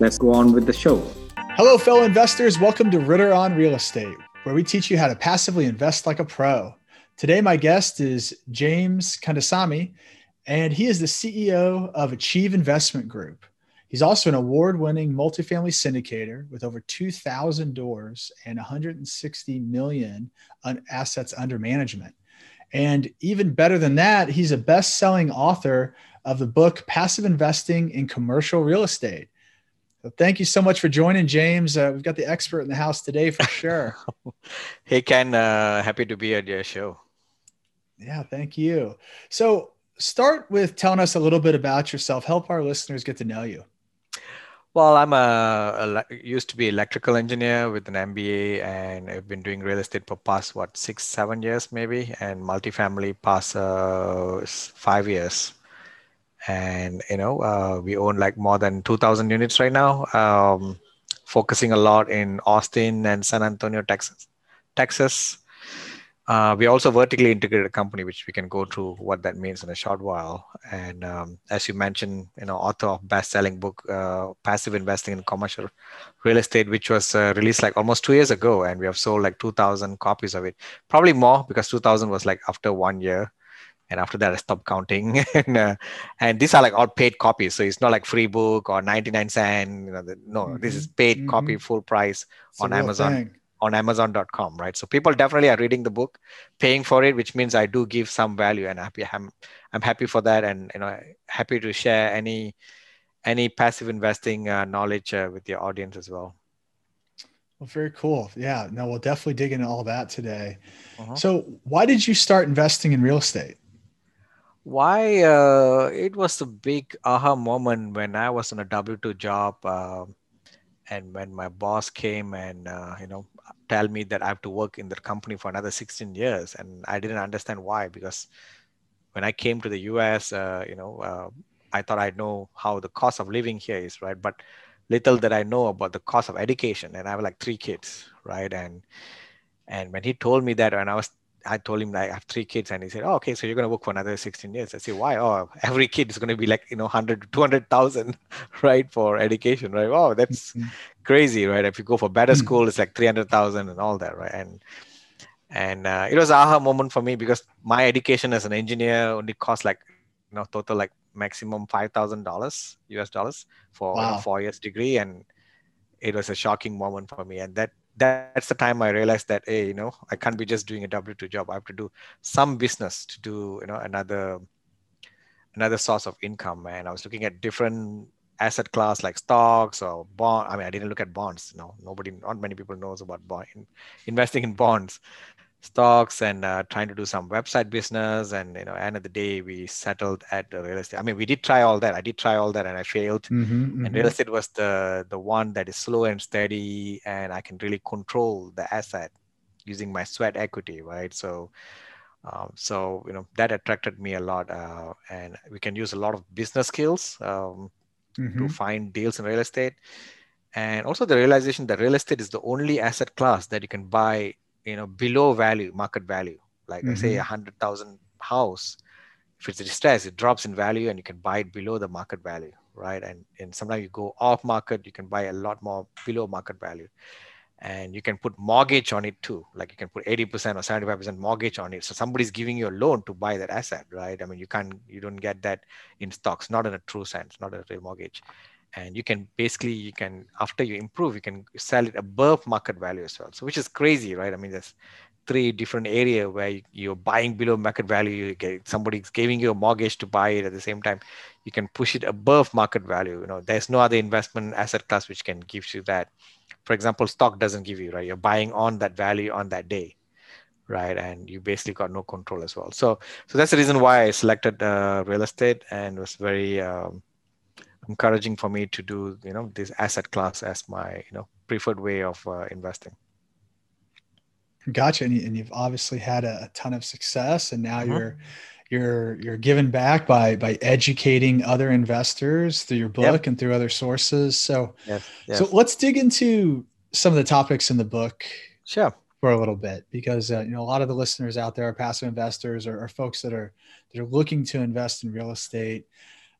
Let's go on with the show. Hello, fellow investors. Welcome to Ritter on Real Estate, where we teach you how to passively invest like a pro. Today, my guest is James Kandasamy, and he is the CEO of Achieve Investment Group. He's also an award winning multifamily syndicator with over 2,000 doors and 160 million assets under management. And even better than that, he's a best selling author of the book Passive Investing in Commercial Real Estate. So thank you so much for joining, James. Uh, we've got the expert in the house today for sure. hey, Ken. Uh, happy to be at your show. Yeah, thank you. So, start with telling us a little bit about yourself. Help our listeners get to know you. Well, I'm a, a, used to be electrical engineer with an MBA, and I've been doing real estate for past what six, seven years maybe, and multifamily past uh, five years and you know uh, we own like more than 2000 units right now um, focusing a lot in austin and san antonio texas. Texas uh, we also vertically integrated a company which we can go through what that means in a short while. And um, as you mentioned you know author of best-selling book uh, passive investing in commercial real estate which was uh, released like almost two years ago. And we have sold like 2000 copies of it. Probably more because 2000 was like after one year and after that i stopped counting and uh, and these are like all paid copies so it's not like free book or 99 cent you know the, no mm-hmm. this is paid mm-hmm. copy full price it's on amazon thing. on amazon.com right so people definitely are reading the book paying for it which means i do give some value and happy i'm, I'm happy for that and you know happy to share any any passive investing uh, knowledge uh, with your audience as well well, very cool. Yeah, no, we'll definitely dig into all that today. Uh-huh. So, why did you start investing in real estate? Why uh, it was a big aha moment when I was on a W two job, uh, and when my boss came and uh, you know tell me that I have to work in the company for another 16 years, and I didn't understand why because when I came to the U.S., uh, you know, uh, I thought I know how the cost of living here is, right? But little that I know about the cost of education, and I have like three kids, right? And and when he told me that, and I was I told him like I have three kids, and he said, "Oh, okay, so you're going to work for another 16 years." I said, "Why? Oh, every kid is going to be like you know 100 200,000, right, for education, right? Oh, that's mm-hmm. crazy, right? If you go for better mm-hmm. school, it's like 300,000 and all that, right? And and uh, it was aha moment for me because my education as an engineer only cost like you know total like maximum five thousand dollars US dollars for wow. four years degree, and it was a shocking moment for me, and that that's the time I realized that hey, you know, I can't be just doing a W two job. I have to do some business to do you know another another source of income. And I was looking at different asset class like stocks or bond. I mean, I didn't look at bonds. You No, nobody, not many people knows about bond investing in bonds stocks and uh, trying to do some website business and you know end of the day we settled at the real estate. I mean we did try all that. I did try all that and i failed. Mm-hmm, mm-hmm. and real estate was the the one that is slow and steady and i can really control the asset using my sweat equity right? So um, so you know that attracted me a lot uh, and we can use a lot of business skills um, mm-hmm. to find deals in real estate. And also the realization that real estate is the only asset class that you can buy you know below value market value. Like mm-hmm. i say a hundred thousand house if it's distressed it drops in value and you can buy it below the market value right? And and sometimes you go off market you can buy a lot more below market value. And you can put mortgage on it too. Like you can put 80% or 75% mortgage on it. So somebody's giving you a loan to buy that asset right? I mean you can't you don't get that in stocks. Not in a true sense not a real mortgage and you can basically you can after you improve you can sell it above market value as well. So which is crazy right? I mean there's three different area where you're buying below market value you get somebody's giving you a mortgage to buy it at the same time you can push it above market value. You know there's no other investment asset class which can give you that. For example stock doesn't give you right? You're buying on that value on that day right? And you basically got no control as well. So so that's the reason why i selected uh, real estate and was very um, encouraging for me to do you know this asset class as my you know preferred way of uh, investing gotcha and, you, have obviously had a, ton of success and now mm-hmm. you're you're you're giving back by by educating other investors through your book yep. and through other sources so yes, yes. so let's dig into some of the topics in the book sure for a little bit because uh, you know a lot of the listeners out there are passive investors or, or folks that are that are looking to invest in real estate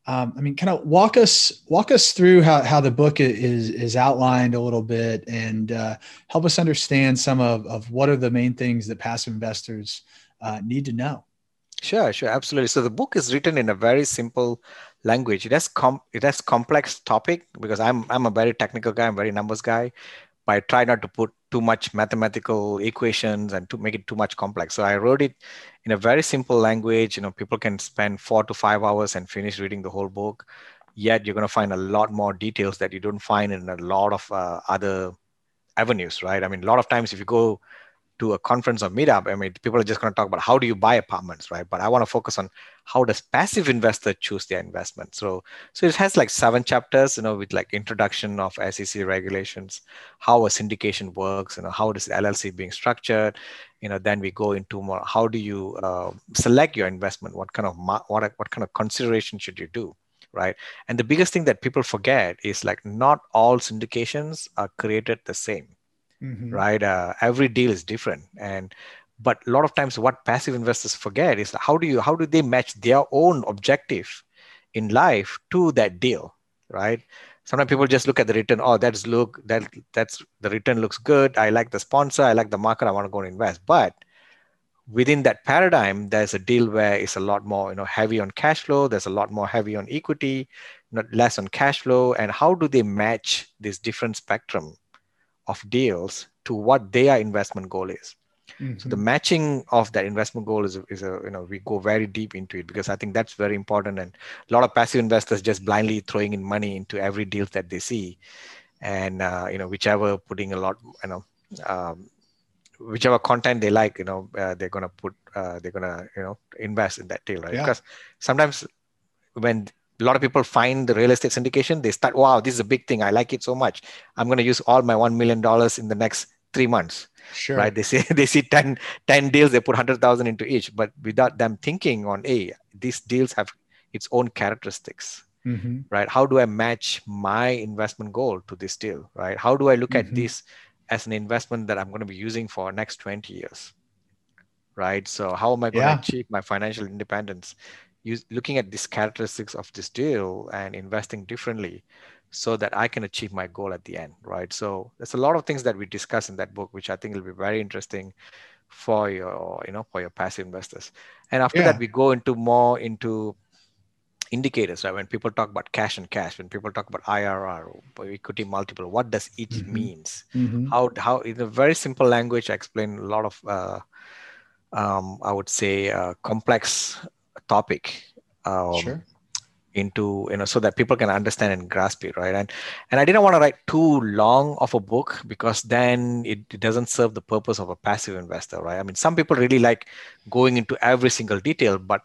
um, I mean, kind of walk us walk us through how, how the book is is outlined a little bit, and uh, help us understand some of, of what are the main things that passive investors uh, need to know. Sure, sure, absolutely. So the book is written in a very simple language. It has com- it has complex topic because I'm I'm a very technical guy. I'm a very numbers guy, but I try not to put too much mathematical equations and to make it too much complex. So I wrote it in a very simple language. You know, people can spend four to five hours and finish reading the whole book. Yet you're going to find a lot more details that you don't find in a lot of uh, other avenues, right? I mean, a lot of times if you go to a conference or meetup, I mean, people are just going to talk about how do you buy apartments, right? But I want to focus on how does passive investor choose their investment. So, so it has like seven chapters, you know, with like introduction of SEC regulations, how a syndication works, you know, how does LLC being structured, you know, then we go into more how do you uh, select your investment, what kind of what what kind of consideration should you do, right? And the biggest thing that people forget is like not all syndications are created the same mm-hmm. right? Uh, every deal is different, and but a lot of times what passive investors forget is how do you how do they match their own objective in life to that deal, right? Sometimes people just look at the return. Oh, that's look that that's the return looks good. I like the sponsor. I like the market. I want to go and invest. But within that paradigm, there's a deal where it's a lot more, you know, heavy on cash flow. There's a lot more heavy on equity, not less on cash flow. And how do they match this different spectrum of deals to what their investment goal is. Mm-hmm. So the matching of that investment goal is, is a you know we go very deep into it because I think that's very important and a lot of passive investors just blindly throwing in money into every deal that they see, and uh, you know whichever putting a lot you know um, whichever content they like you know uh, they're gonna put uh, they're gonna you know invest in that deal right yeah. because sometimes when a lot of people find the real estate syndication they start wow this is a big thing. I like it so much. I'm going to use all my $1 million in the next three months. Sure. Right? They see they see 10 10 deals they put 100000 into each. But without them thinking on hey these deals have its own characteristics. Mm-hmm. right? How do i match my investment goal to this deal? Right? How do i look mm-hmm. at this as an investment that i'm going to be using for next 20 years? Right? So how am i going yeah. to achieve my financial independence use, looking at these characteristics of this deal and investing differently so that I can achieve my goal at the end, right? So there's a lot of things that we discuss in that book, which I think will be very interesting for your, you know, for your passive investors. And after yeah. that, we go into more into indicators, right? When people talk about cash and cash, when people talk about IRR or equity multiple, what does each mm-hmm. means? Mm-hmm. How how in a very simple language, I explain a lot of uh, um, I would say uh, complex topic um, sure. into you know so that people can understand and grasp it right and and i didn't want to write too long of a book because then it, it doesn't serve the purpose of a passive investor right i mean some people really like going into every single detail but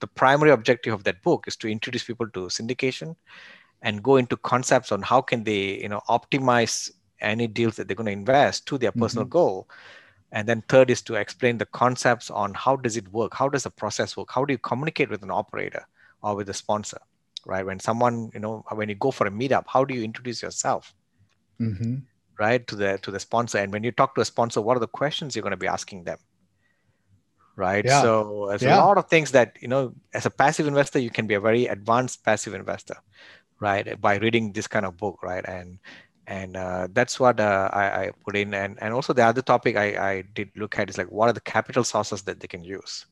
the primary objective of that book is to introduce people to syndication and go into concepts on how can they you know optimize any deals that they're going to invest to their personal mm-hmm. goal and then third is to explain the concepts on how does it work how does the process work how do you communicate with an operator or with a sponsor right when someone you know when you go for a meetup how do you introduce yourself mm-hmm. right to the to the sponsor and when you talk to a sponsor what are the questions you're going to be asking them right yeah. so there's yeah. a lot of things that you know as a passive investor you can be a very advanced passive investor right by reading this kind of book right and and uh, that's what uh, I, I, put in and, and also the other topic I, I did look at is like what are the capital sources that they can use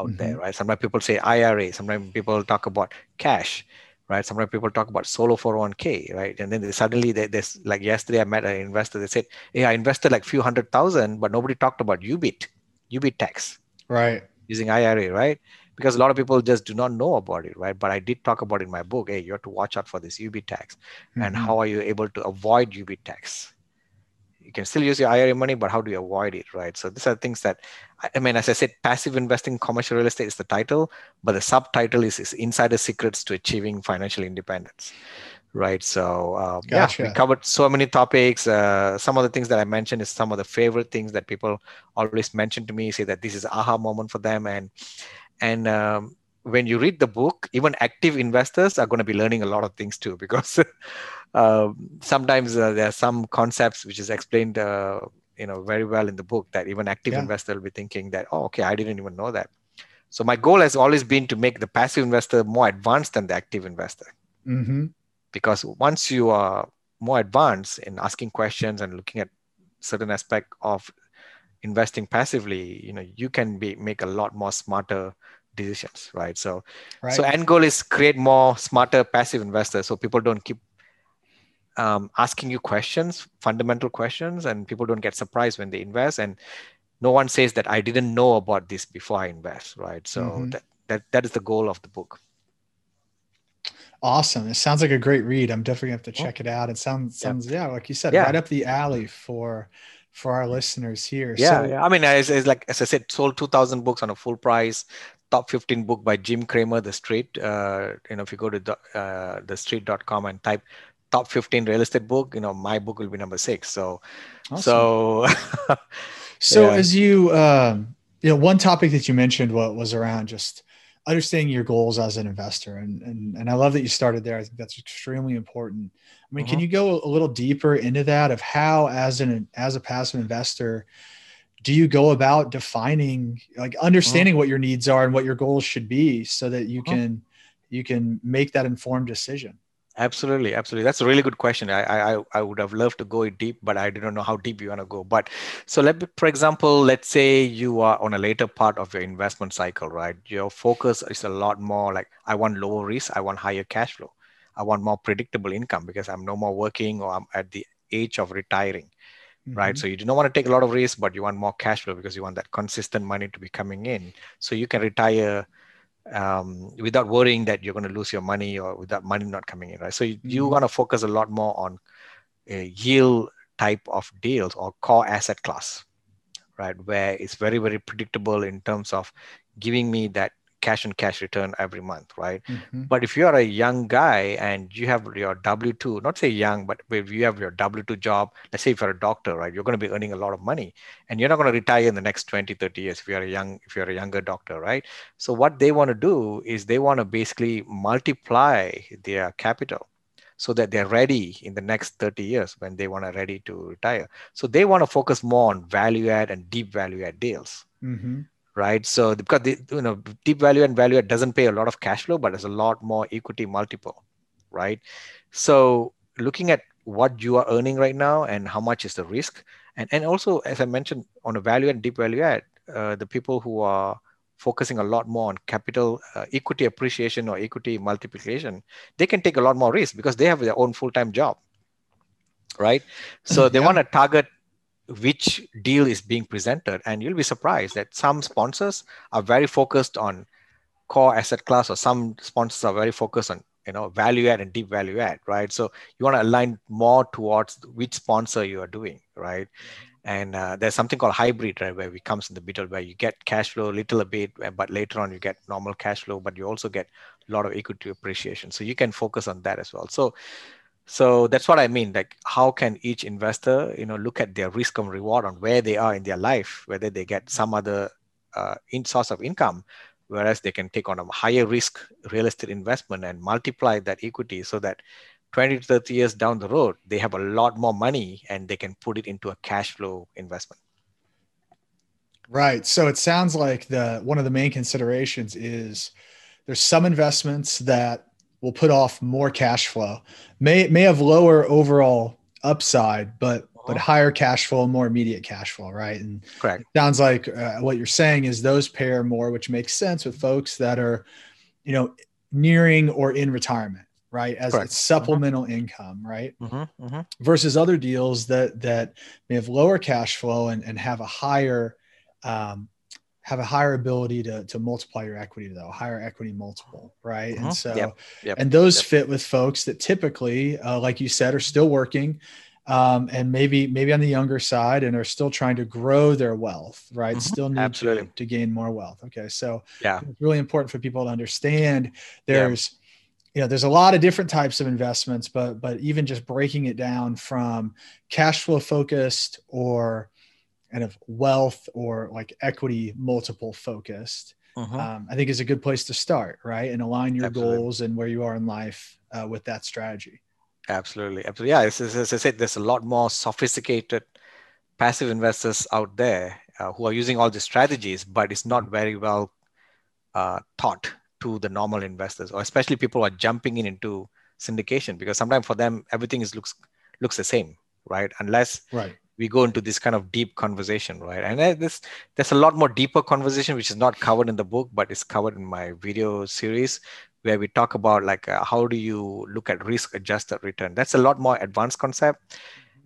out mm-hmm. there right sometimes people say ira sometimes people talk about cash right? Sometimes people talk about solo 401k, right? And then they, suddenly they, there's like yesterday I met an investor. They said, "Hey, I invested like few hundred thousand, but nobody talked about UBIT, UBIT tax, right? Using IRA, right? Because a lot of people just do not know about it, right? But I did talk about in my book. Hey, you have to watch out for this UB tax, mm-hmm. and how are you able to avoid UB tax? you can still use your IRA money, but how do you avoid it, right? So these are things that, I mean, as I said, passive investing, commercial real estate is the title, but the subtitle is, is insider secrets to achieving financial independence, right? So uh, gotcha. yeah, we covered so many topics. Uh, some of the things that I mentioned is some of the favorite things that people always mention to me, say that this is aha moment for them, and and um, when you read the book, even active investors are going to be learning a lot of things too, because uh, sometimes uh, there are some concepts which is explained, uh, you know, very well in the book that even active yeah. investor will be thinking that, oh, okay, I didn't even know that. So my goal has always been to make the passive investor more advanced than the active investor, mm-hmm. because once you are more advanced in asking questions and looking at certain aspect of investing passively, you know, you can be make a lot more smarter decisions, right? So, right. so end goal is create more smarter passive investors, so people don't keep um, asking you questions, fundamental questions, and people don't get surprised when they invest. And no one says that I didn't know about this before I invest, right? So mm-hmm. that, that that is the goal of the book. Awesome! It sounds like a great read. I'm definitely gonna have to oh. check it out. It sounds sounds yeah, like you said, yeah. right up the alley for for our listeners here. Yeah, so, yeah. I mean, it's, it's like as I said, sold 2,000 books on a full price top 15 book by Jim Cramer, The Street. Uh, you know, if you go to the, uh, thestreet.com and type top 15 real estate book, you know, my book will be number six. So, awesome. so, so yeah. as you, um, you know, one topic that you mentioned what was around just understanding your goals as an investor. And, and, and I love that you started there. I think that's extremely important. I mean, mm-hmm. can you go a little deeper into that of how, as an, as a passive investor, do you go about defining like understanding what your needs are and what your goals should be so that you can you can make that informed decision absolutely absolutely that's a really good question i i i would have loved to go deep but i don't know how deep you want to go but so let me for example let's say you are on a later part of your investment cycle right your focus is a lot more like i want lower risk i want higher cash flow i want more predictable income because i'm no more working or i'm at the age of retiring mm-hmm. right? So you do not want to take a lot of risk, but you want more cash flow because you want that consistent money to be coming in. So you can retire um, without worrying that you're going to lose your money or without money not coming in, right? So you, mm-hmm. you want to focus a lot more on a yield type of deals or core asset class, right? Where it's very, very predictable in terms of giving me that cash and cash return every month, right? Mm-hmm. But if you're a young guy and you have your W 2, not say young, but if you have your W 2 job, let's say if you're a doctor, right, you're going to be earning a lot of money and you're not going to retire in the next 20, 30 years if you're a young, if you're a younger doctor, right? So what they want to do is they want to basically multiply their capital so that they're ready in the next 30 years when they want to ready to retire. So they want to focus more on value add and deep value add deals. Mm-hmm right? So because the, you know deep value and value add doesn't pay a lot of cash flow, but it's a lot more equity multiple, right? So looking at what you are earning right now and how much is the risk, and and also as I mentioned on a value and deep value add, uh, the people who are focusing a lot more on capital uh, equity appreciation or equity multiplication, they can take a lot more risk because they have their own full-time job, right? So they yeah. want to target which deal is being presented and you'll be surprised that some sponsors are very focused on core asset class or some sponsors are very focused on you know value add and deep value add right? So you want to align more towards which sponsor you are doing right? And uh, there's something called hybrid right where it comes in the middle where you get cash flow a little bit but later on you get normal cash flow but you also get a lot of equity appreciation. So you can focus on that as well. So so that's what i mean like how can each investor you know look at their risk and reward on where they are in their life whether they get some other uh, in source of income whereas they can take on a higher risk real estate investment and multiply that equity so that 20 to 30 years down the road they have a lot more money and they can put it into a cash flow investment. Right. So it sounds like the one of the main considerations is there's some investments that will put off more cash flow. May may have lower overall upside, but uh-huh. but higher cash flow, more immediate cash flow, right? And correct. sounds like uh, what you're saying is those pair more, which makes sense with folks that are, you know, nearing or in retirement. right? As Correct. it's supplemental income, right? Mm-hmm. Versus other deals that that may have lower cash flow and, and have a higher um, have a higher ability to, to multiply your equity though higher equity multiple right Mhm. and so Yep, yep, and those yep. fit with folks that typically uh, like you said are still working um, and maybe maybe on the younger side and are still trying to grow their wealth right Mhm. still need to, Absolutely. to gain more wealth okay so Yeah. it's really important for people to understand there's you know there's a lot of different types of investments but but even just breaking it down from cash flow focused or kind of wealth or like equity multiple focused Mhm. um, i think is a good place to start right and align your Absolutely. goals and where you are in life uh, with that strategy Absolutely. Absolutely. Yeah. As, as- as I said, there's a lot more sophisticated passive investors out there uh, who are using all these strategies, but it's not very well uh, taught to the normal investors, or especially people who are jumping in into syndication, because sometimes for them everything is looks looks the same, right? Unless right we go into this kind of deep conversation, right? And this there's a lot more deeper conversation which is not covered in the book, but it's covered in my video series where we talk about like uh, how do you look at risk adjusted return. That's a lot more advanced concept.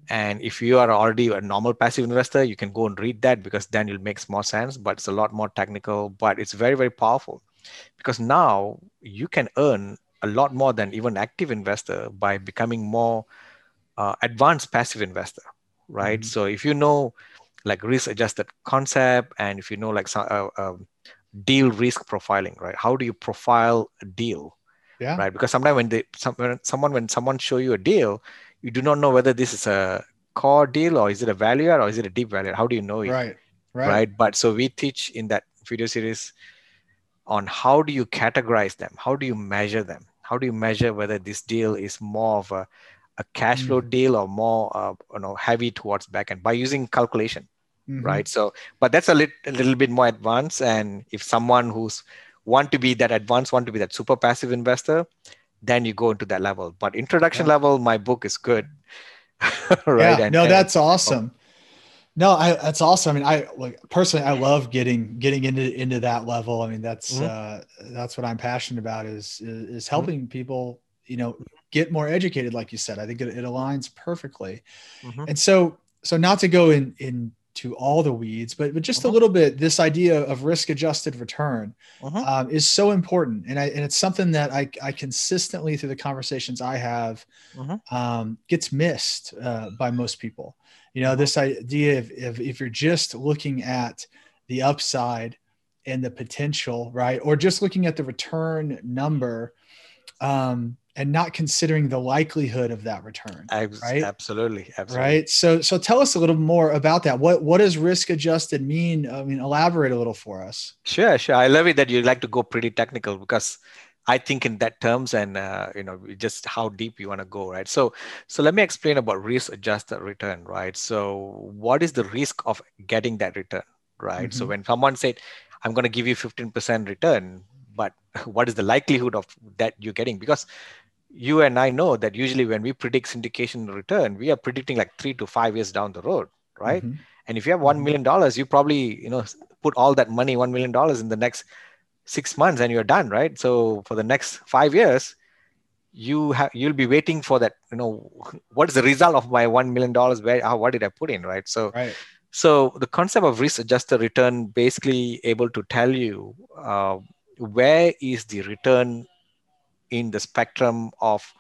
And if you are already a normal passive investor, you can go and read that because then it makes more sense. But it's a lot more technical, but it's very very powerful because now you can earn a lot more than even active investor by becoming more uh, advanced passive investor right? Mhm. so if you know like risk adjusted concept and if you know like some uh, um, deal risk profiling right? How do you profile a deal? Yeah. Right? Because sometimes when they some, when someone when someone show you a deal you do not know whether this is a core deal or is it a value add or is it a deep value how do you know it? Right. Right. Right? But so we teach in that video series on how do you categorize them? How do you measure them? How do you measure whether this deal is more of a, a cash flow Mhm. deal or more uh, you know heavy towards back end by using calculation Mhm. right so but that's a, lit- a little bit more advanced and if someone who's want to be that advanced want to be that super passive investor then you go into that level but introduction Yeah. level my book is good right yeah And- no and- that's awesome no I, that's awesome i mean i like personally i love getting getting into into that level i mean that's Mhm. uh that's what i'm passionate about is is, Mm-hmm. is helping people you know get more educated like you said i think it, it aligns perfectly Mhm. and so so not to go in into all the weeds but but just a Mhm. little bit this idea of risk adjusted return Mhm. um, is so important and i and it's something that i i consistently through the conversations i have Mhm. um, gets missed uh, by most people you know this idea of if, if you're just looking at the upside and the potential right or just looking at the return number um, and not considering the likelihood of that return right? absolutely absolutely right so so tell us a little more about that what what does risk adjusted mean i mean elaborate a little for us Sure, sure. I love it that you like to go pretty technical because I think in that terms and uh, you know just how deep you want to go, right? So, so let me explain about risk-adjusted return, right? So, what is the risk of getting that return, right? So, Mhm. when someone said, "I'm going to give you 15% return," but what is the likelihood of that you're getting? Because you and I know that usually when we predict syndication return, we are predicting like three to five years down the road, right? Mhm. And if you have Mhm. million dollars, you probably you know put all that money, one million dollars, in the next six months, and you're done, right? So for the next five years, you have you'll be waiting for that. You know, what is the result of my one million dollars? Where how, what did I put in, right? So right so the concept of risk-adjusted return basically able to tell you uh, where is the return in the spectrum of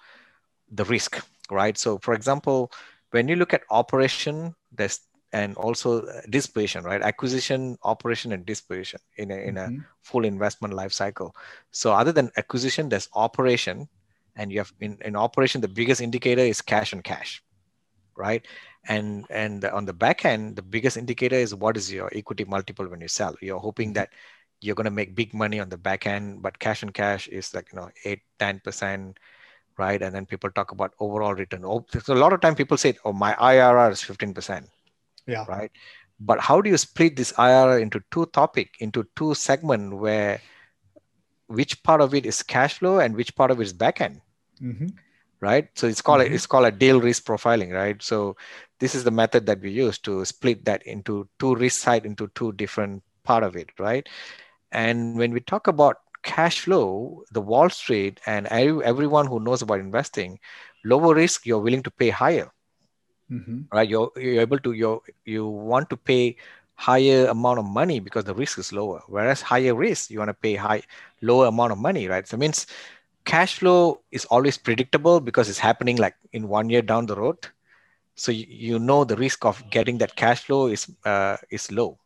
the risk, right? So for example, when you look at operation, there's and also uh, disposition, right? Acquisition, operation, and disposition in a, in a Mhm. full investment life cycle. So other than acquisition, there's operation, and you have in, in operation the biggest indicator is cash and cash, right? And and on the back end, the biggest indicator is what is your equity multiple when you sell. You're hoping Mhm. that you're going to make big money on the back end, but cash and cash is like you know eight, 10 percent, right? And then people talk about overall return. Oh, so a lot of time people say, "Oh, my IRR is 15 percent." yeah right? But how do you split this IRR into two topic, into two segment where which part of it is cash flow and which part of it is backend, hmm right? So it's called Mhm. it's called a deal risk profiling, right? So this is the method that we use to split that into two risk side into two different part of it, right? And when we talk about cash flow, the Wall Street and everyone who knows about investing, lower risk, you're willing to pay higher. Mm-hmm. Right? You're you're able to you you want to pay higher amount of money because the risk is lower. Whereas higher risk, you want to pay high lower amount of money, right? So it means cash flow is always predictable because it's happening like in one year down the road. So you, you know the risk of getting that cash flow is uh, is low.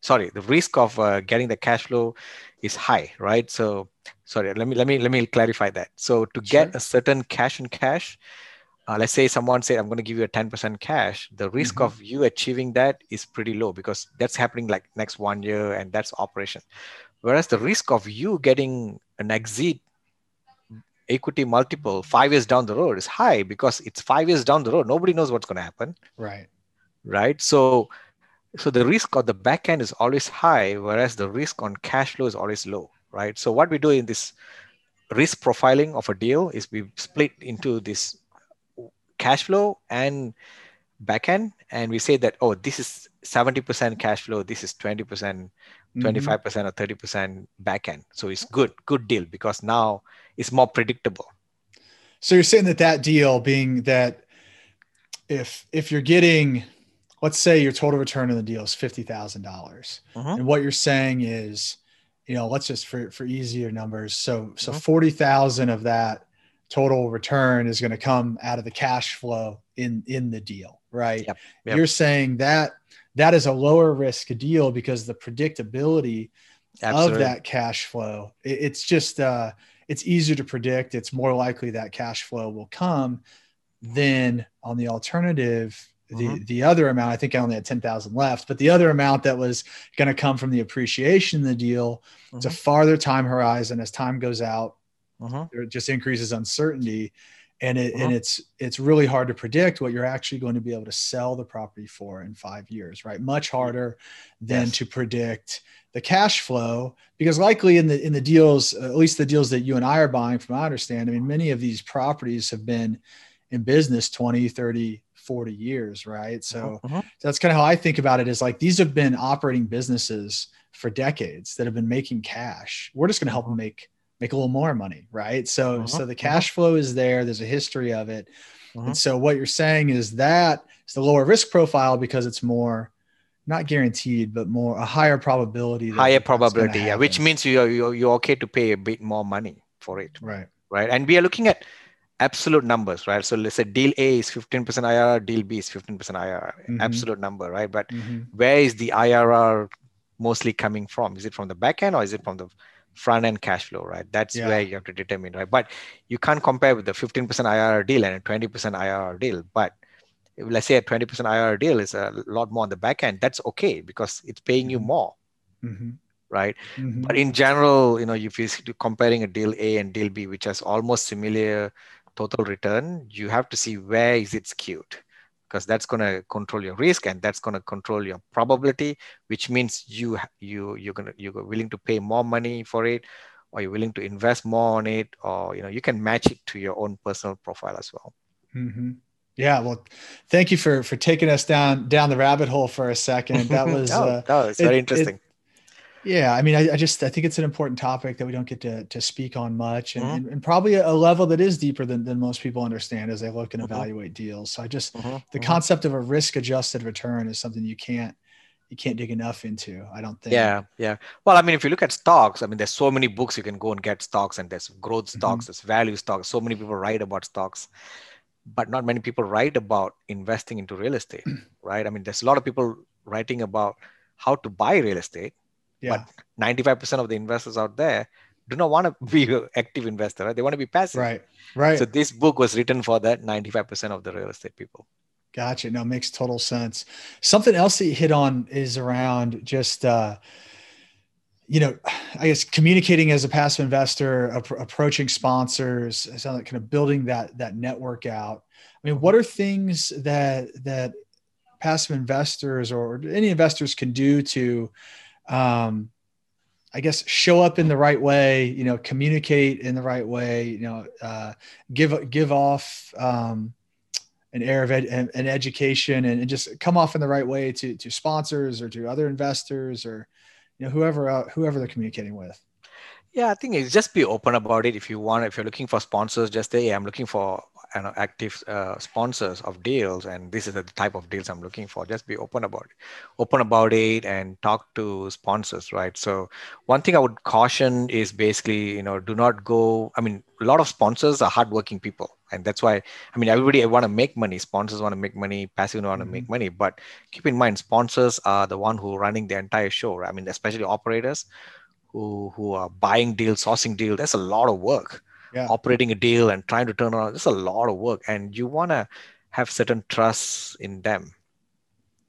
Sorry, the risk of uh, getting the cash flow is high, right? So sorry, let me let me let me clarify that. So to sure. get a certain cash and cash, uh, let's say someone said i'm going to give you a 10% cash the risk mm-hmm. of you achieving that is pretty low because that's happening like next one year and that's operation whereas the risk of you getting an exit equity multiple five years down the road is high because it's five years down the road nobody knows what's going to happen right right so so the risk of the back end is always high whereas the risk on cash flow is always low right? So what we do in this risk profiling of a deal is we split into this cash flow and backend and we say that oh this is 70% cash flow this is 20% 25% mm-hmm. or 30% backend so it's good good deal because now it's more predictable. So you're saying that that deal being that if if you're getting let's say your total return on the deal is $50000 uh-huh. and what you're saying is you know let's just for for easier numbers so so uh-huh. 40000 of that total return is going to come out of the cash flow in in the deal right yep, yep. you're saying that that is a lower risk deal because the predictability Absolutely. of that cash flow it, it's just uh it's easier to predict it's more likely that cash flow will come than on the alternative the mm-hmm. the other amount i think i only had 10000 left but the other amount that was going to come from the appreciation in the deal mm-hmm. it's a farther time horizon as time goes out uh-huh. it just increases uncertainty and it and it's it's really hard to predict what you're actually going to be able to sell the property for in five years right much harder than yes. to predict the cash flow because likely in the in the deals at least the deals that you and i are buying from i understand i mean many of these properties have been in business 20 30 40 years right so uh-huh. that's kind of how i think about it is like these have been operating businesses for decades that have been making cash we're just going to help them make make a little more money, right? So uh-huh. so the uh-huh. cash flow is there. There's a history of it, uh-huh. and so what you're saying is that it's the lower risk profile because it's more not guaranteed, but more a higher probability. Higher probability, yeah. Which means you're, you're you're okay to pay a bit more money for it, right? Right, and we are looking at absolute numbers, right? So let's say deal A is 15% IRR, deal B is 15% IRR, mm-hmm. absolute number, right? But mm-hmm. where is the IRR mostly coming from? Is it from the back end or is it from the front end cash flow, right? That's yeah. where you have to determine, right? But you can't compare with the 15% IRR deal and a 20% IRR deal. But let's say a 20% IRR deal is a lot more on the back end. That's okay because it's paying mm-hmm. you more. Mm-hmm. Right. Mm-hmm. But in general, you know, if you're comparing a deal A and deal B, which has almost similar total return, you have to see where is it skewed because that's going to control your risk and that's going to control your probability which means you you you're going to you're willing to pay more money for it or you're willing to invest more on it or you know you can match it to your own personal profile as well. Mm-hmm. yeah well thank you for for taking us down down the rabbit hole for a second. That was oh, uh, that was very it, interesting. it, yeah, I mean, I, I, just I think it's an important topic that we don't get to to speak on much, and, mm-hmm. and, and, probably a level that is deeper than, than most people understand as they look and mm-hmm. evaluate deals. So I just mm-hmm. the mm-hmm. concept of a risk adjusted return is something you can't you can't dig enough into. I don't think. Yeah, yeah. Well, I mean, if you look at stocks, I mean, there's so many books you can go and get stocks, and there's growth mm-hmm. stocks, there's value stocks. So many people write about stocks, but not many people write about investing into real estate, right? I mean, there's a lot of people writing about how to buy real estate yeah. But 95% of the investors out there do not want to be an active investor, right? They want to be passive. Right. Right. So this book was written for that 95% of the real estate people. Gotcha. No, makes total sense. Something else that you hit on is around just, uh, you know, I guess communicating as a passive investor, ap- approaching sponsors, like kind of building that that network out. I mean, what are things that that passive investors or any investors can do to um, I guess show up in the right way, you know, communicate in the right way, you know, uh, give give off um, an air of ed, an education and, and, just come off in the right way to to sponsors or to other investors or you know whoever uh, whoever they're communicating with. Yeah, I think it's just be open about it. If you want, if you're looking for sponsors, just say, I'm looking for you know, active uh, sponsors of deals, and this is the type of deals I'm looking for. Just be open about it, open about it, and talk to sponsors, right? So one thing I would caution is basically, you know, do not go. I mean, a lot of sponsors are hardworking people, and that's why I mean, everybody want to make money. Sponsors want to make money. Passive want to mm-hmm. make money, but keep in mind, sponsors are the one who are running the entire show. Right? I mean, especially operators who who are buying deals, sourcing deal. That's a lot of work yeah. operating a deal and trying to turn around. It's a lot of work, and you want to have certain trust in them,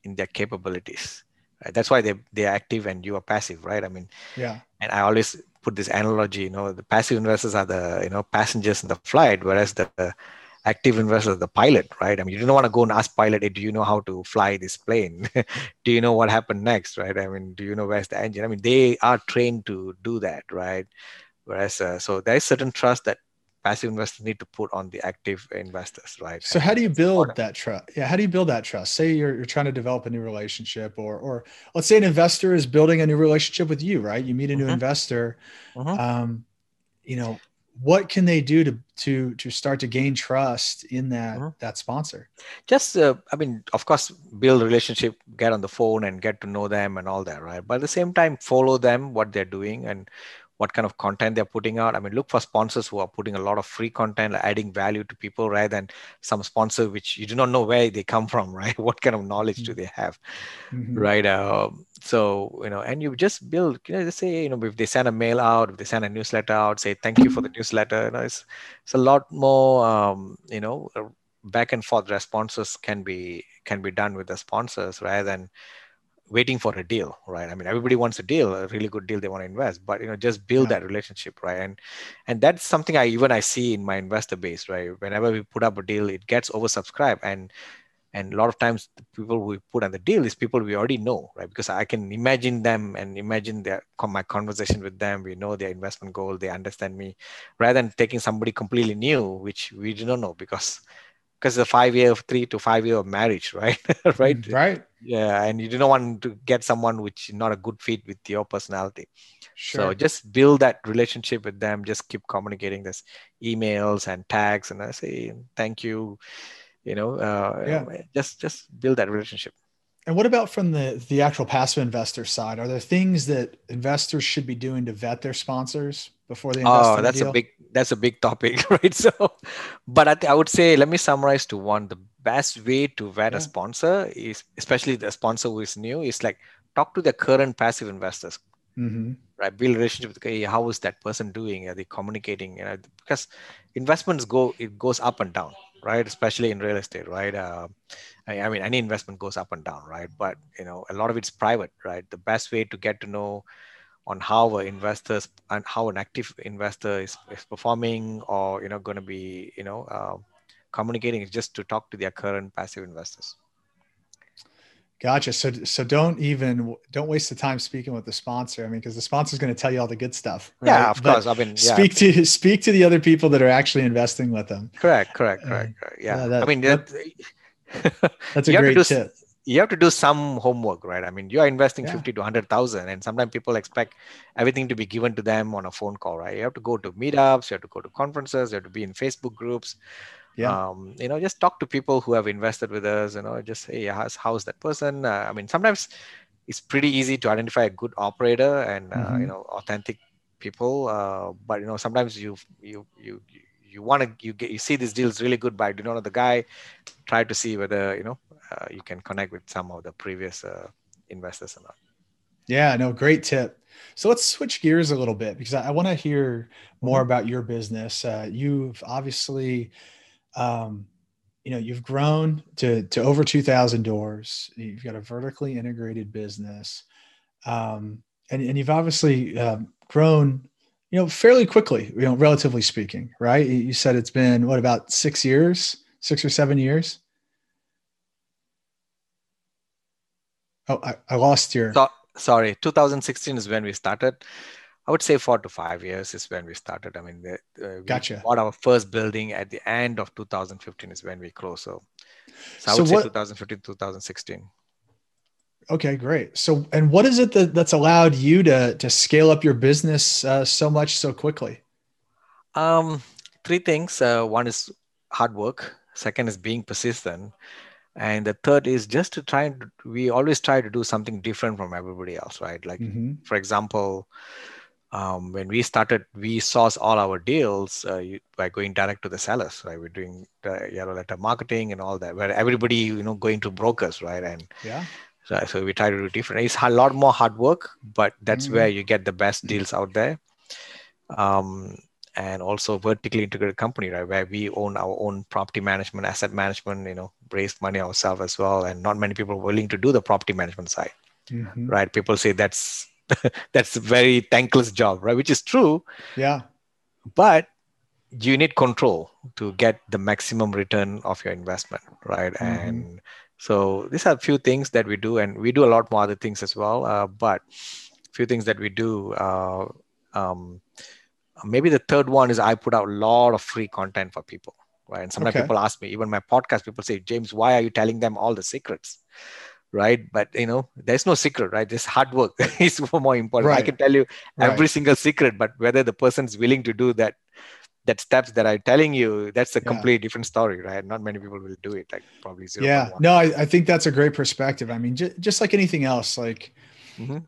in their capabilities. Right? That's why they they're active and you are passive, right? I mean, yeah. And I always put this analogy. You know, the passive investors are the you know passengers in the flight, whereas the, the active investor is the pilot right i mean you don't want to go and ask pilot hey, do you know how to fly this plane do you know what happened next right i mean do you know where's the engine i mean they are trained to do that right Whereas, uh, so there is certain trust that passive investors need to put on the active investors, right? So how do you build that trust? Yeah, how do you build that trust? Say you're, you're trying to develop a new relationship, or or let's say an investor is building a new relationship with you, right? You meet a new mm-hmm. investor. Mm-hmm. Um, you know, what can they do to to to start to gain trust in that mm-hmm. that sponsor? Just, uh, I mean, of course, build relationship, get on the phone and get to know them and all that, right? But at the same time, follow them what they're doing and what kind of content they're putting out. I mean, look for sponsors who are putting a lot of free content, adding value to people rather than some sponsor which you do not know where they come from, right? What kind of knowledge mm-hmm. do they have, mm-hmm. right? Uh, so, you know, and you just build, you know, just say, you know, if they send a mail out, if they send a newsletter out, say, thank you for the newsletter, you know, it's, it's a lot more, um, you know, back and forth responses can be, can be done with the sponsors rather than, waiting for a deal right? I mean everybody wants a deal a really good deal they want to invest but you know just build yeah. that relationship right? And and that's something i even i see in my investor base right? Whenever we put up a deal it gets oversubscribed and and a lot of times the people we put on the deal is people we already know right? Because i can imagine them and imagine their my conversation with them. We know their investment goal they understand me rather than taking somebody completely new which we do not know because because the five year three to five year of marriage mm, right? Right? right yeah and you don't want to get someone which is not a good fit with your personality. Sure. so just build that relationship with them. Just keep communicating this emails and tags and i say thank you you know uh, yeah. just just build that relationship. And what about from the the actual passive investor side? Are there things that investors should be doing to vet their sponsors before they invest oh that's a, a big that's a big topic right? So but I, th- I would say let me summarize to one the best way to vet yeah. a sponsor is especially the sponsor who is new is like talk to the current passive investors. Mm-hmm. right? Build relationship with hey, how is that person doing? Are they communicating? You know because investments go it goes up and down right? Especially in real estate right? Uh, I, I mean any investment goes up and down right? But you know a lot of it's private right? The best way to get to know on how investors and how an active investor is, is performing or you know going to be you know uh, communicating is just to talk to their current passive investors. Gotcha. So so don't even don't waste the time speaking with the sponsor. I mean because the sponsor is going to tell you all the good stuff right? yeah of but course. I mean yeah. speak to speak to the other people that are actually investing with them. Correct correct correct, uh, correct. yeah, yeah that, i mean that, that's a great tip you have to do some homework, right? I mean, you are investing yeah. 50 to 100,000 and sometimes people expect everything to be given to them on a phone call, right? You have to go to meetups, you have to go to conferences, you have to be in Facebook groups. Yeah. Um, you know, just talk to people who have invested with us, you know, just say, how's, how's that person? Uh, I mean, sometimes it's pretty easy to identify a good operator and, uh, mm-hmm. you know, authentic people. Uh, but, you know, sometimes you, you, you, you want to, you get, you see these deals really good, but I do not know the guy, try to see whether, you know, uh, you can connect with some of the previous uh, investors or not. Yeah, no, great tip. So let's switch gears a little bit because I, I want to hear more mm-hmm. about your business. Uh, you've obviously, um, you know, you've grown to to over two thousand doors. You've got a vertically integrated business, um, and and you've obviously um, grown, you know, fairly quickly. You know, relatively speaking, right? You said it's been what about six years, six or seven years. Oh, I, I lost your. So, sorry, 2016 is when we started. I would say four to five years is when we started. I mean, uh, we gotcha. bought our first building at the end of 2015 is when we closed. So, so I would so say what, 2015, 2016. Okay, great. So, and what is it that, that's allowed you to to scale up your business uh, so much so quickly? Um, three things. Uh, one is hard work. Second is being persistent, and the third is just to try and we always try to do something different from everybody else, right? Like, mm-hmm. for example, um, when we started, we source all our deals uh, by going direct to the sellers, right? We're doing the yellow letter marketing and all that, where everybody, you know, going to brokers, right? And yeah. So, so we try to do different. It's a lot more hard work, but that's mm-hmm. where you get the best deals out there. Um, and also vertically integrated company, right? Where we own our own property management, asset management, you know, raised money ourselves as well. And not many people are willing to do the property management side, mm-hmm. right? People say that's that's a very thankless job, right? Which is true. Yeah. But you need control to get the maximum return of your investment, right? Mm-hmm. And so these are a few things that we do, and we do a lot more other things as well. Uh, but a few things that we do. Uh, um, maybe the third one is I put out a lot of free content for people, right? And sometimes okay. people ask me, even my podcast, people say, James, why are you telling them all the secrets? right but you know there's no secret right This hard work is more important right. i can tell you every right. single secret but whether the person's willing to do that that steps that i'm telling you that's a yeah. completely different story right not many people will do it like probably zero yeah no I, I, think that's a great perspective i mean j- just like anything else like mm-hmm.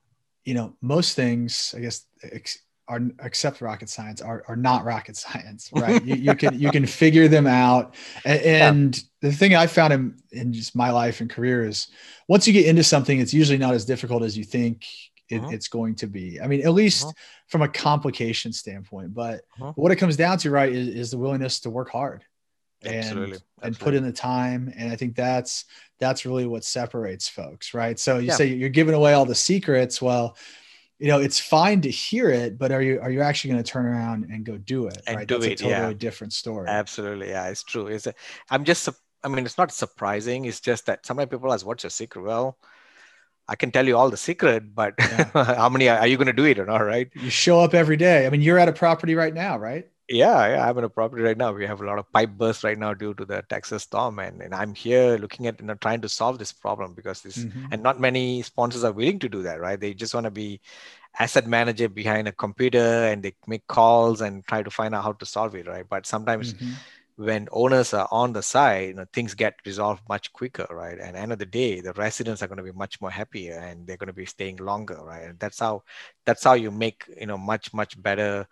you know most things i guess ex- are except rocket science are, are not rocket science right you, you can you can figure them out and, and yeah. the thing i found in, in just my life and career is once you get into something it's usually not as difficult as you think it, uh-huh. it's going to be i mean at least uh-huh. from a complication standpoint but uh-huh. what it comes down to right is, is the willingness to work hard and Absolutely. and put in the time and i think that's that's really what separates folks right so you yeah. say you're giving away all the secrets well you know it's fine to hear it but are you are you actually going to turn around and go do it and right do that's it, a totally yeah. different story absolutely yeah it's true it's a, i'm just i mean it's not surprising it's just that some people ask what's your secret well I can tell you all the secret, but yeah. how many are you going to do it or not? Right? You show up every day. I mean, you're at a property right now, right? Yeah, yeah, I'm in a property right now. We have a lot of pipe bursts right now due to the Texas storm, and, and I'm here looking at you know trying to solve this problem because this mm-hmm. and not many sponsors are willing to do that, right? They just want to be asset manager behind a computer and they make calls and try to find out how to solve it, right? But sometimes mm-hmm. when owners are on the side, you know, things get resolved much quicker, right? And end of the day, the residents are going to be much more happier and they're going to be staying longer, right? And that's how that's how you make you know much much better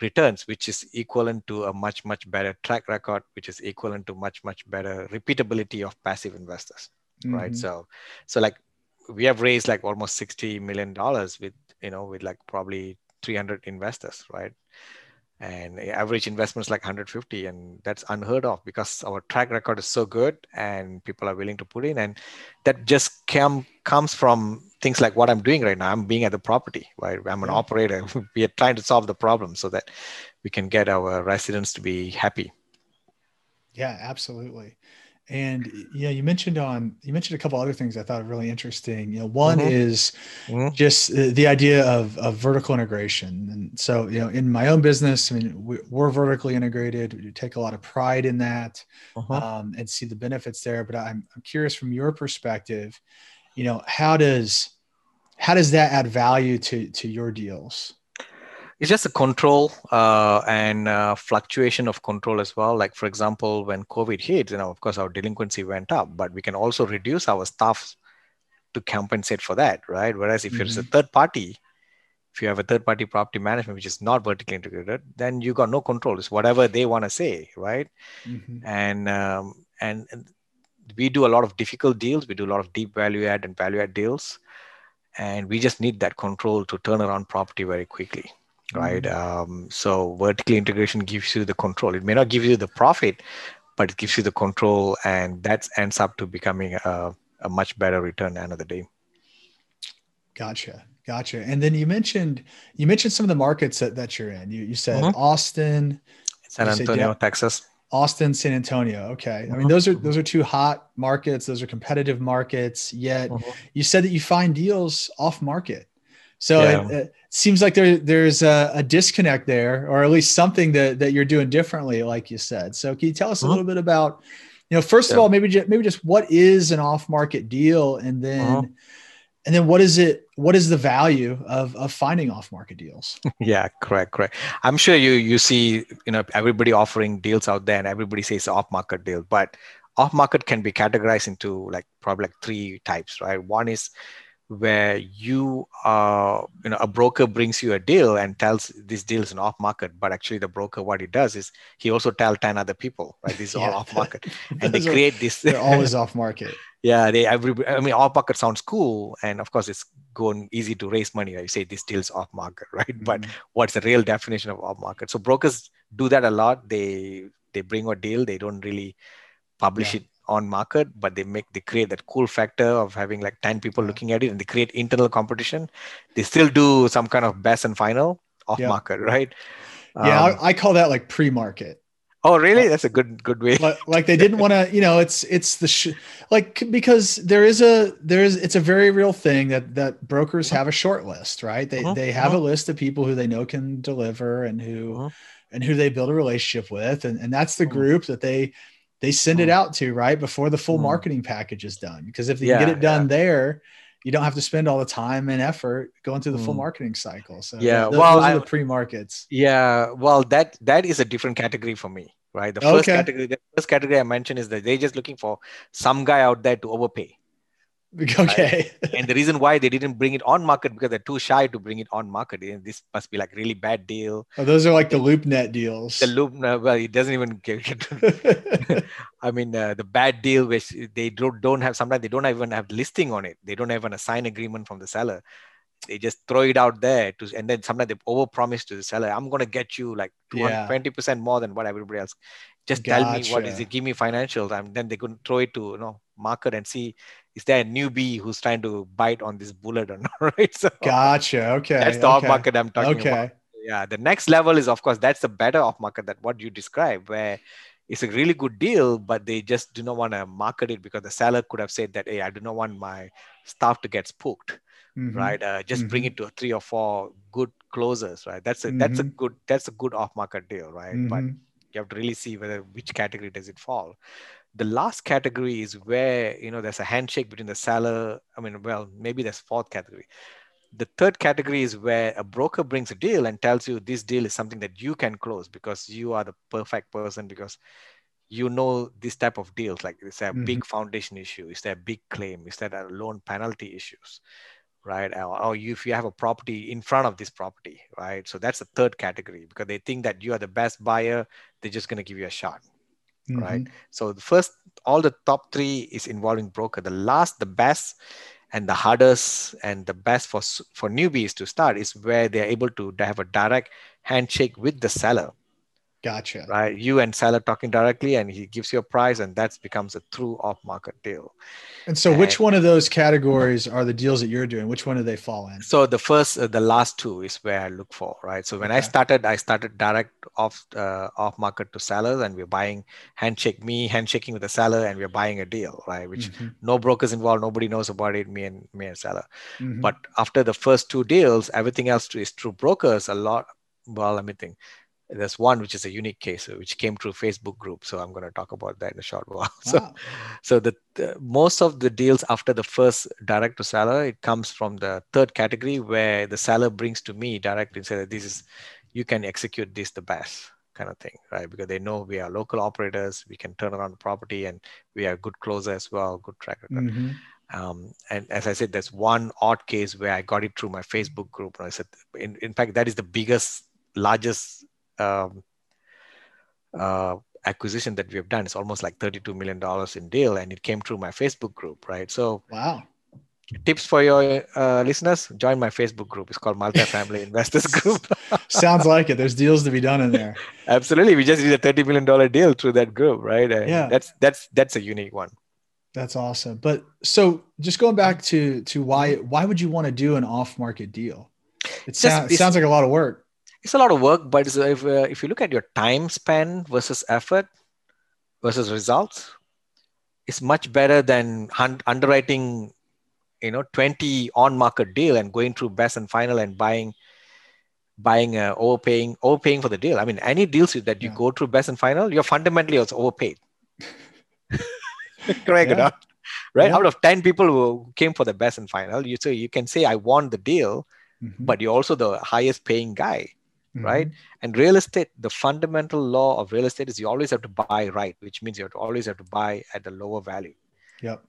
returns which is equivalent to a much much better track record which is equivalent to much much better repeatability of passive investors mm-hmm. right so so like we have raised like almost 60 million dollars with you know with like probably 300 investors right and average investments like 150 and that's unheard of because our track record is so good and people are willing to put in. And that just come comes from things like what i'm doing right now. I'm being at the property right? I'm an yeah. operator. We are trying to solve the problem so that we can get our residents to be happy. Yeah absolutely and yeah, you mentioned on you mentioned a couple other things I thought really interesting. You know, one mm-hmm. is mm-hmm. just the idea of, of vertical integration. And so, you know, in my own business, I mean, we're vertically integrated. We take a lot of pride in that uh-huh. um, and see the benefits there. But I'm, I'm curious from your perspective, you know, how does how does that add value to to your deals? It's just a control uh, and uh, fluctuation of control as well. Like for example, when COVID hit, you know, of course, our delinquency went up, but we can also reduce our staff to compensate for that, right? Whereas if mm-hmm. you're a third party, if you have a third party property management which is not vertically integrated, then you got no control. It's whatever they want to say, right? Mm-hmm. And um, and we do a lot of difficult deals. We do a lot of deep value add and value add deals, and we just need that control to turn around property very quickly right? Mm-hmm. Um, so vertical integration gives you the control. It may not give you the profit, but it gives you the control, and that ends up to becoming a, a much better return end of the day. Gotcha. Gotcha. And then you mentioned you mentioned some of the markets that, that you're in. You you said mm-hmm. Austin, San Antonio, Texas. Austin, San Antonio. Okay. Mm-hmm. I mean, those are those are two hot markets. Those are competitive markets. Yet mm-hmm. you said that you find deals off market. So yeah. it, it, seems like there there's a, a, disconnect there, or at least something that that you're doing differently, like you said. So can you tell us a uh-huh. little bit about, you know, first yeah. of all, maybe just, maybe just what is an off market deal, and then, uh-huh. and then what is it what is the value of of finding off market deals yeah correct correct i'm sure you you see you know everybody offering deals out there and everybody says off market deal but off market can be categorized into like probably like three types right one is where you are you know a broker brings you a deal and tells this deal is an off market but actually the broker what he does is he also tell 10 other people right this is yeah. all off market and they create this they're always off market yeah they every i mean off market sounds cool and of course it's going easy to raise money right? you say this deal's off market right mm-hmm. but what's the real definition of off market so brokers do that a lot they they bring a deal they don't really publish yeah. it on market but they make they create that cool factor of having like 10 people looking at it and they create internal competition they still do some kind of best and final off yeah. market right yeah um, I, I, call that like pre-market oh really that's a good good way like, like they didn't want to you know it's it's the sh- like because there is a there is it's a very real thing that that brokers have a short list right they uh-huh. they have uh-huh. a list of people who they know can deliver and who uh-huh. and who they build a relationship with and, and that's the uh-huh. group that they they send it hmm. out to right before the full mm. marketing package is done because if they yeah, get it done yeah. there you don't have to spend all the time and effort going through the mm. full hmm. marketing cycle so yeah th- well those are the pre-markets yeah well that that is a different category for me right the first okay. category the first category i mentioned is that they're just looking for some guy out there to overpay Okay. Right? and the reason why they didn't bring it on market because they're too shy to bring it on market. And this must be like really bad deal. Oh, those are like the LoopNet deals. The loop, well, it doesn't even get. I mean, uh, the bad deal which they don't don't have. Sometimes they don't even have listing on it. They don't even assign agreement from the seller. They just throw it out there to, and then sometimes they overpromise to the seller. I'm going to get you like 20 percent more than what everybody else. Just gotcha. tell me what is it. Give me financials, and then they could throw it to you know market and see is there a newbie who's trying to bite on this bullet or not right so gotcha okay that's the okay. off market i'm talking okay. about yeah the next level is of course that's the better off market that what you describe where it's a really good deal but they just do not want to market it because the seller could have said that hey i do not want my staff to get spooked mm-hmm. right uh, just mm-hmm. bring it to three or four good closers right that's a mm-hmm. that's a good that's a good off market deal right but mm-hmm. you have to really see whether which category does it fall the last category is where you know there's a handshake between the seller i mean well maybe there's fourth category. The third category is where a broker brings a deal and tells you this deal is something that you can close because you are the perfect person because you know this type of deals like is there a mm-hmm. big foundation issue? Is there a big claim? Is there a loan penalty issues? Right? Or, or if you have a property in front of this property right? So that's the third category because they think that you are the best buyer they're just going to give you a shot mm-hmm. right? So the first, all the top three is involving broker. The last, the best, and the hardest and the best for for newbies to start is where they're able to have a direct handshake with the seller Gotcha. Right. You and seller talking directly and he gives you a price and that becomes a true off market deal. And so and which one of those categories are the deals that you're doing? Which one do they fall in? So the first, uh, the last two is where I look for, right? So when okay. I started, I started direct off, uh, off market to sellers and we're buying handshake me, handshaking with the seller and we're buying a deal, right? Which mm-hmm. no brokers involved. Nobody knows about it. Me and me and seller. Mm-hmm. But after the first two deals, everything else is through brokers a lot. Well, let me think there's one which is a unique case which came through facebook group so i'm going to talk about that in a short while so wow. so the, the, most of the deals after the first direct to seller it comes from the third category where the seller brings to me directly and says this is you can execute this the best kind of thing right because they know we are local operators we can turn around the property and we are good closer as well good track record mm-hmm. Um, and as I said, there's one odd case where I got it through my Facebook group. And I said, in, in fact, that is the biggest, largest um, uh, acquisition that we have done. It's almost like $32 million in deal, and it came through my Facebook group, right? So, wow. Tips for your uh, listeners: Join my Facebook group. It's called Multifamily Investors Group. Sounds like it. There's deals to be done in there. Absolutely, we just did a thirty million dollar deal through that group, right? And yeah, that's that's that's a unique one. That's awesome. But so, just going back to to why why would you want to do an off market deal? It, sound, it sounds like a lot of work it's a lot of work, but if, uh, if you look at your time span versus effort versus results, it's much better than hun- underwriting, you know, 20 on market deal and going through best and final and buying buying uh, overpaying overpaying for the deal. I mean, any deals that you yeah. go through best and final, you're fundamentally also overpaid. Correct yeah. right? Yeah. Out of 10 people who came for the best and final, you so you can say I won the deal, Mhm. but you're also the highest paying guy, Mhm. right? And real estate, the fundamental law of real estate is you always have to buy right, which means you have to always have to buy at the lower value, Yep.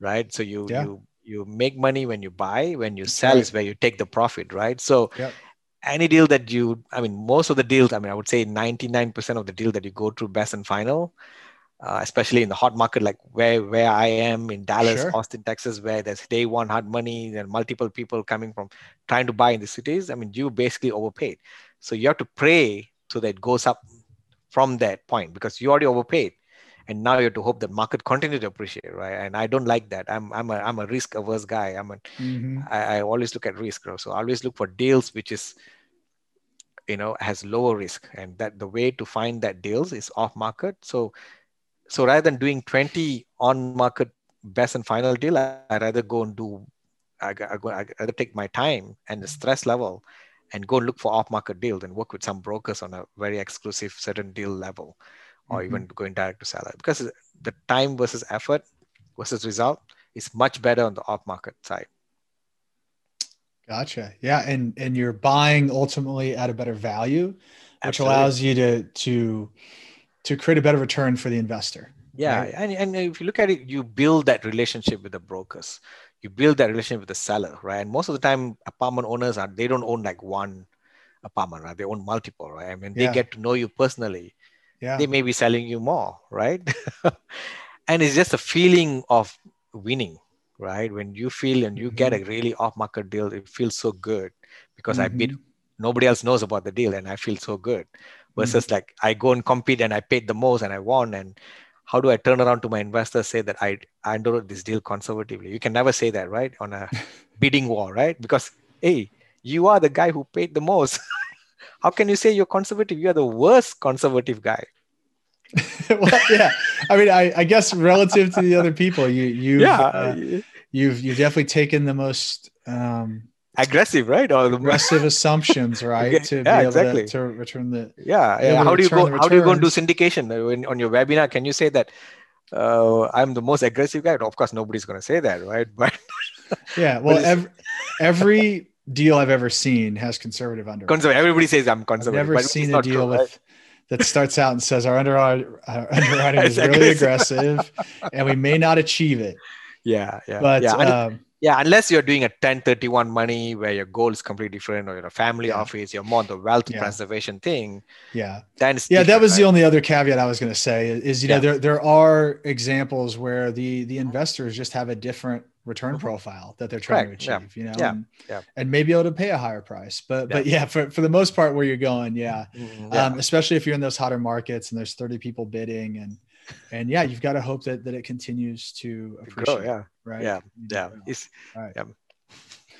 right? So you Yeah. you you make money when you buy, when you sell right. is where you take the profit, right? So any deal that you, I mean, most of the deals, I mean, I would say 99% of the deal that you go through best and final, uh, especially in the hot market like where where I am in Dallas, Sure. Austin, Texas, where there's day one hard money and multiple people coming from trying to buy in the cities. I mean, you basically overpaid. So you have to pray so that it goes up from that point because you already overpaid. And now you have to hope that market continue to appreciate, right? And I don't like that. I'm I'm a I'm a risk averse guy. I'm a Mhm. I, I always look at risk. So I always look for deals which is, you know, has lower risk, and that the way to find that deals is off market. So, so rather than doing twenty on market best and final deal, I, I rather go and do, I, I go, I rather take my time and the stress level, and go look for off market deals and work with some brokers on a very exclusive certain deal level, or Mhm. even going direct to seller because the time versus effort versus result is much better on the off market side. Gotcha. Yeah, and and you're buying ultimately at a better value, which Absolutely. allows you to to to create a better return for the investor. Yeah, right? and, and if you look at it, you build that relationship with the brokers. You build that relationship with the seller, right? And most of the time, apartment owners are they don't own like one apartment, right? They own multiple, right? I mean, Yeah. they get to know you personally. Yeah. They may be selling you more, right? and it's just a feeling of winning, right? When you feel and you get a Mm-hmm. really off-market deal, it feels so good because I bid nobody else knows about the deal and I feel so good. Mm-hmm. Versus like I go and compete and I paid the most and I won. And how do I turn around to my investors say that I I underwrote this deal conservatively? You can never say that, right? On a bidding war, right? Because hey, you are the guy who paid the most. how can you say you're conservative? You are the worst conservative guy. well, yeah. I mean, I, I guess relative to the other people, you you uh, you've you've definitely taken the most um, aggressive, right? Or the aggressive assumptions, right? Okay, To be yeah, able exactly. to, to return the yeah, yeah. How do you go? How do you go and do syndication Uh, when, on your webinar? Can you say that uh, I'm the most aggressive guy? Of course, nobody's going to say that, right? But yeah. Well, every, every deal I've ever seen has conservative underwriting. conservative. Everybody says I'm I've conservative. never seen a deal true, right? with that starts out and says our underwriting, our underwriting is really aggressive. aggressive and we may not achieve it. Yeah, yeah, But yeah. Um, yeah, unless you're doing a 1031 money where your goal is completely different, or you're a family Yeah. office, you're more on the wealth Yeah. preservation thing. yeah, Then yeah, that was the only other caveat I was going to say is, you know, there, there are examples where the, the investors just have a different return Mhm. profile that they're trying Correct. to Yeah. achieve, you know, Yeah. And, Yeah. and maybe able to pay a higher price, but, but yeah, for, for the most part where you're going, yeah. Mm, yeah. Um, especially if you're in those hotter markets and there's 30 people bidding and, and yeah, you've got to hope that, that it continues to appreciate, grow, yeah, right? yeah, You yeah. Right. Yeah.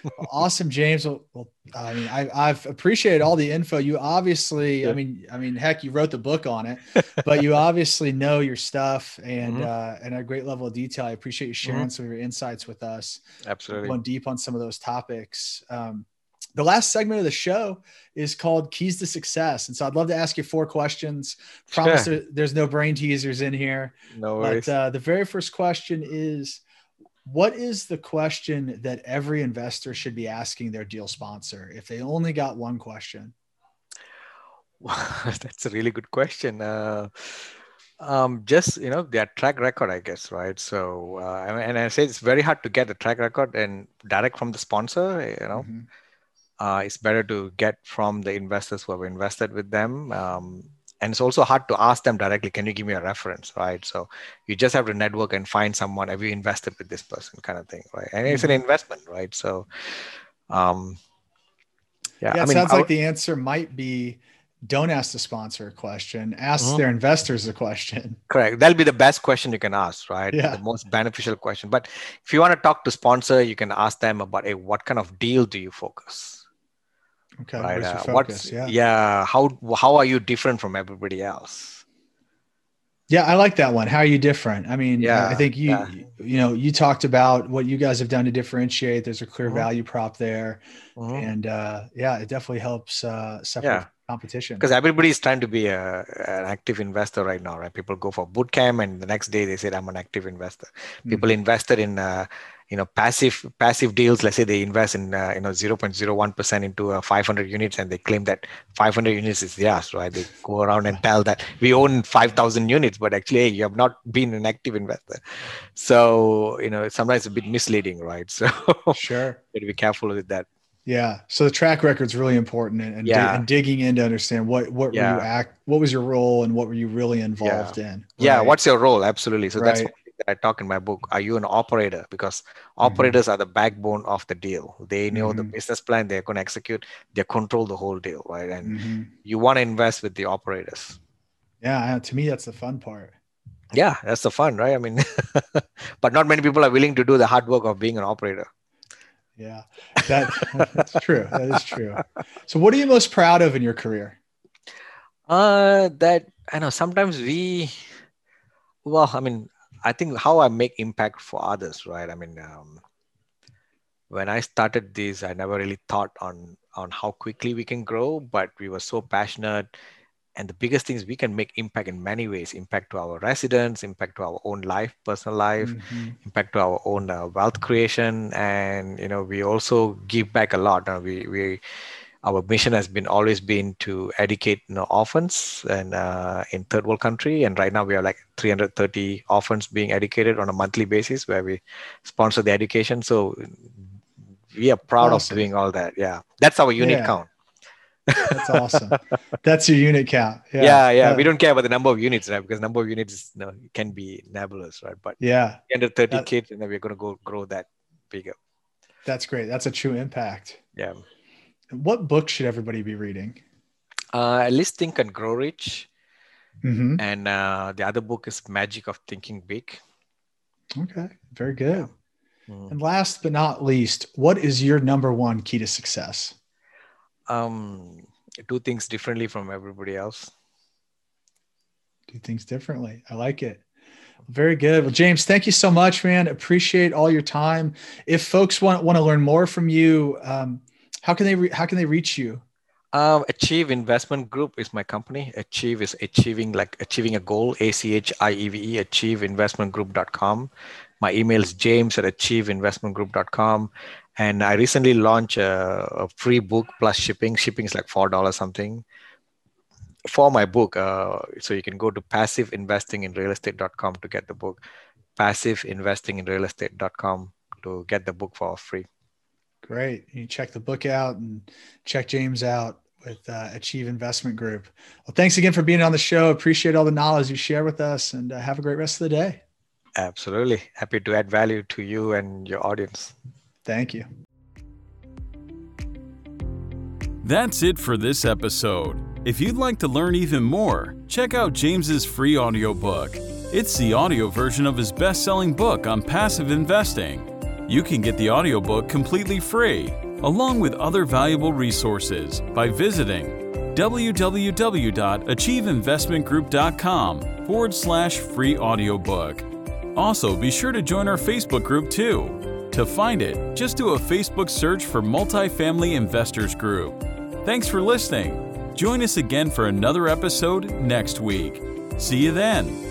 Well, awesome, James. Well, well, I mean, I, I've appreciated all the info. You obviously, I mean, I mean, heck, you wrote the book on it, but you obviously know your stuff and Mhm. uh, and a great level of detail. I appreciate you sharing some of your insights with us, absolutely. going deep on some of those topics. Um, the last segment of the show is called Keys to Success, and so I'd love to ask you four questions. Promise Sure. there- there's no brain teasers in here. No worries. But uh, the very first question is What is the question that every investor should be asking their deal sponsor if they only got one question? That's a really good question. Uh, um, just you know their track record, I guess, right? So, uh, and I say it's very hard to get the track record and direct from the sponsor. You know, Mhm. Uh, it's better to get from the investors who have invested with them. Um, and it's also hard to ask them directly, can you give me a reference, right? So you just have to network and find someone, have you invested with this person kind of thing, right? And it's an Mhm. investment, right? So, um, yeah, Yeah, I mean, sounds I like the answer might be don't ask the sponsor a question, ask Mhm. their investors a question. correct. That'll be the best question you can ask, right? Yeah. The most beneficial question. But if you want to talk to sponsor, you can ask them about, hey, what kind of deal do you focus? Okay, right? Uh, focus? what's Yeah. yeah? How how are you different from everybody else? Yeah, I like that one. How are you different? I mean, yeah, I think you yeah. you know you talked about what you guys have done to differentiate. There's a clear Mhm. value prop there, Mhm. and uh, yeah, it definitely helps uh, separate Yeah. competition. Because everybody is trying to be a, an active investor right now, right? People go for boot camp, and the next day they said, "I'm an active investor." People mm-hmm. invested in, uh, you know, passive passive deals. Let's say they invest in, uh, you know, 0.01 percent into uh, 500 units, and they claim that 500 units is theirs, right? They go around and tell that we own 5,000 units, but actually, hey, you have not been an active investor. So, you know, sometimes a bit misleading, right? So, sure, be careful with that. Yeah. So the track record is really important and, and, yeah. dig, and, digging in to understand what, what yeah. were you act, what was your role and what were you really involved yeah. in? Right? Yeah. What's your role? Absolutely. So right. that's that I talk in my book. Are you an operator? Because mm-hmm. operators mm-hmm. are the backbone of the deal. They know mm-hmm. the business plan. They're going to execute. They control the whole deal, right? And mm-hmm. you want to invest with the operators. Yeah. To me, that's the fun part. Yeah, that's the fun, right? I mean, but not many people are willing to do the hard work of being an operator. Yeah, that, that's true. That is true. So, what are you most proud of in your career? Uh, that I know sometimes we, well, I mean, I think how I make impact for others, right? I mean, um, when I started this, I never really thought on on how quickly we can grow, but we were so passionate and the biggest thing is we can make impact in many ways impact to our residents impact to our own life personal life mm-hmm. impact to our own uh, wealth creation and you know we also give back a lot uh, we we our mission has been always been to educate you know, orphans and uh, in third world country and right now we are like 330 orphans being educated on a monthly basis where we sponsor the education so we are proud awesome. of doing all that yeah that's our unit yeah. count that's awesome. That's your unit count. Yeah. yeah. yeah, We don't care about the number of units, right? Because number of units you know, can be nebulous, right? But yeah, under 30 that, kids, and then we're going to go grow that bigger. That's great. That's a true impact. Yeah. What book should everybody be reading? Uh, at least Think and Grow Rich. Mm-hmm. And uh, the other book is Magic of Thinking Big. Okay, very good. Yeah. Mm. And last but not least, what is your number one key to success? um, do things differently from everybody else. Do things differently. I like it. Very good. Well, James, thank you so much, man. Appreciate all your time. If folks want want to learn more from you, um, how can they re- how can they reach you? Um, Achieve Investment Group is my company. Achieve is achieving like achieving a goal. A C H I E V E. Achieveinvestmentgroup.com. My email is james at achieveinvestmentgroup.com and I recently launched a, a, free book plus shipping. Shipping is like four dollars something for my book. Uh, so you can go to passiveinvestinginrealestate.com to get the book. Passiveinvestinginrealestate.com to get the book for free. Great. You check the book out and check James out with uh, Achieve Investment Group. Well, thanks again for being on the show. Appreciate all the knowledge you share with us, and uh, have a great rest of the day. Absolutely. Happy to add value to you and your audience. Thank you. That's it for this episode. If you'd like to learn even more, check out James's free audiobook. It's the audio version of his best-selling book on passive investing. You can get the audiobook completely free, along with other valuable resources by visiting www.achieveinvestmentgroup.com forward slash free audiobook. Also, be sure to join our Facebook group too. To find it, just do a Facebook search for Multifamily Investors Group. Thanks for listening. Join us again for another episode next week. See you then.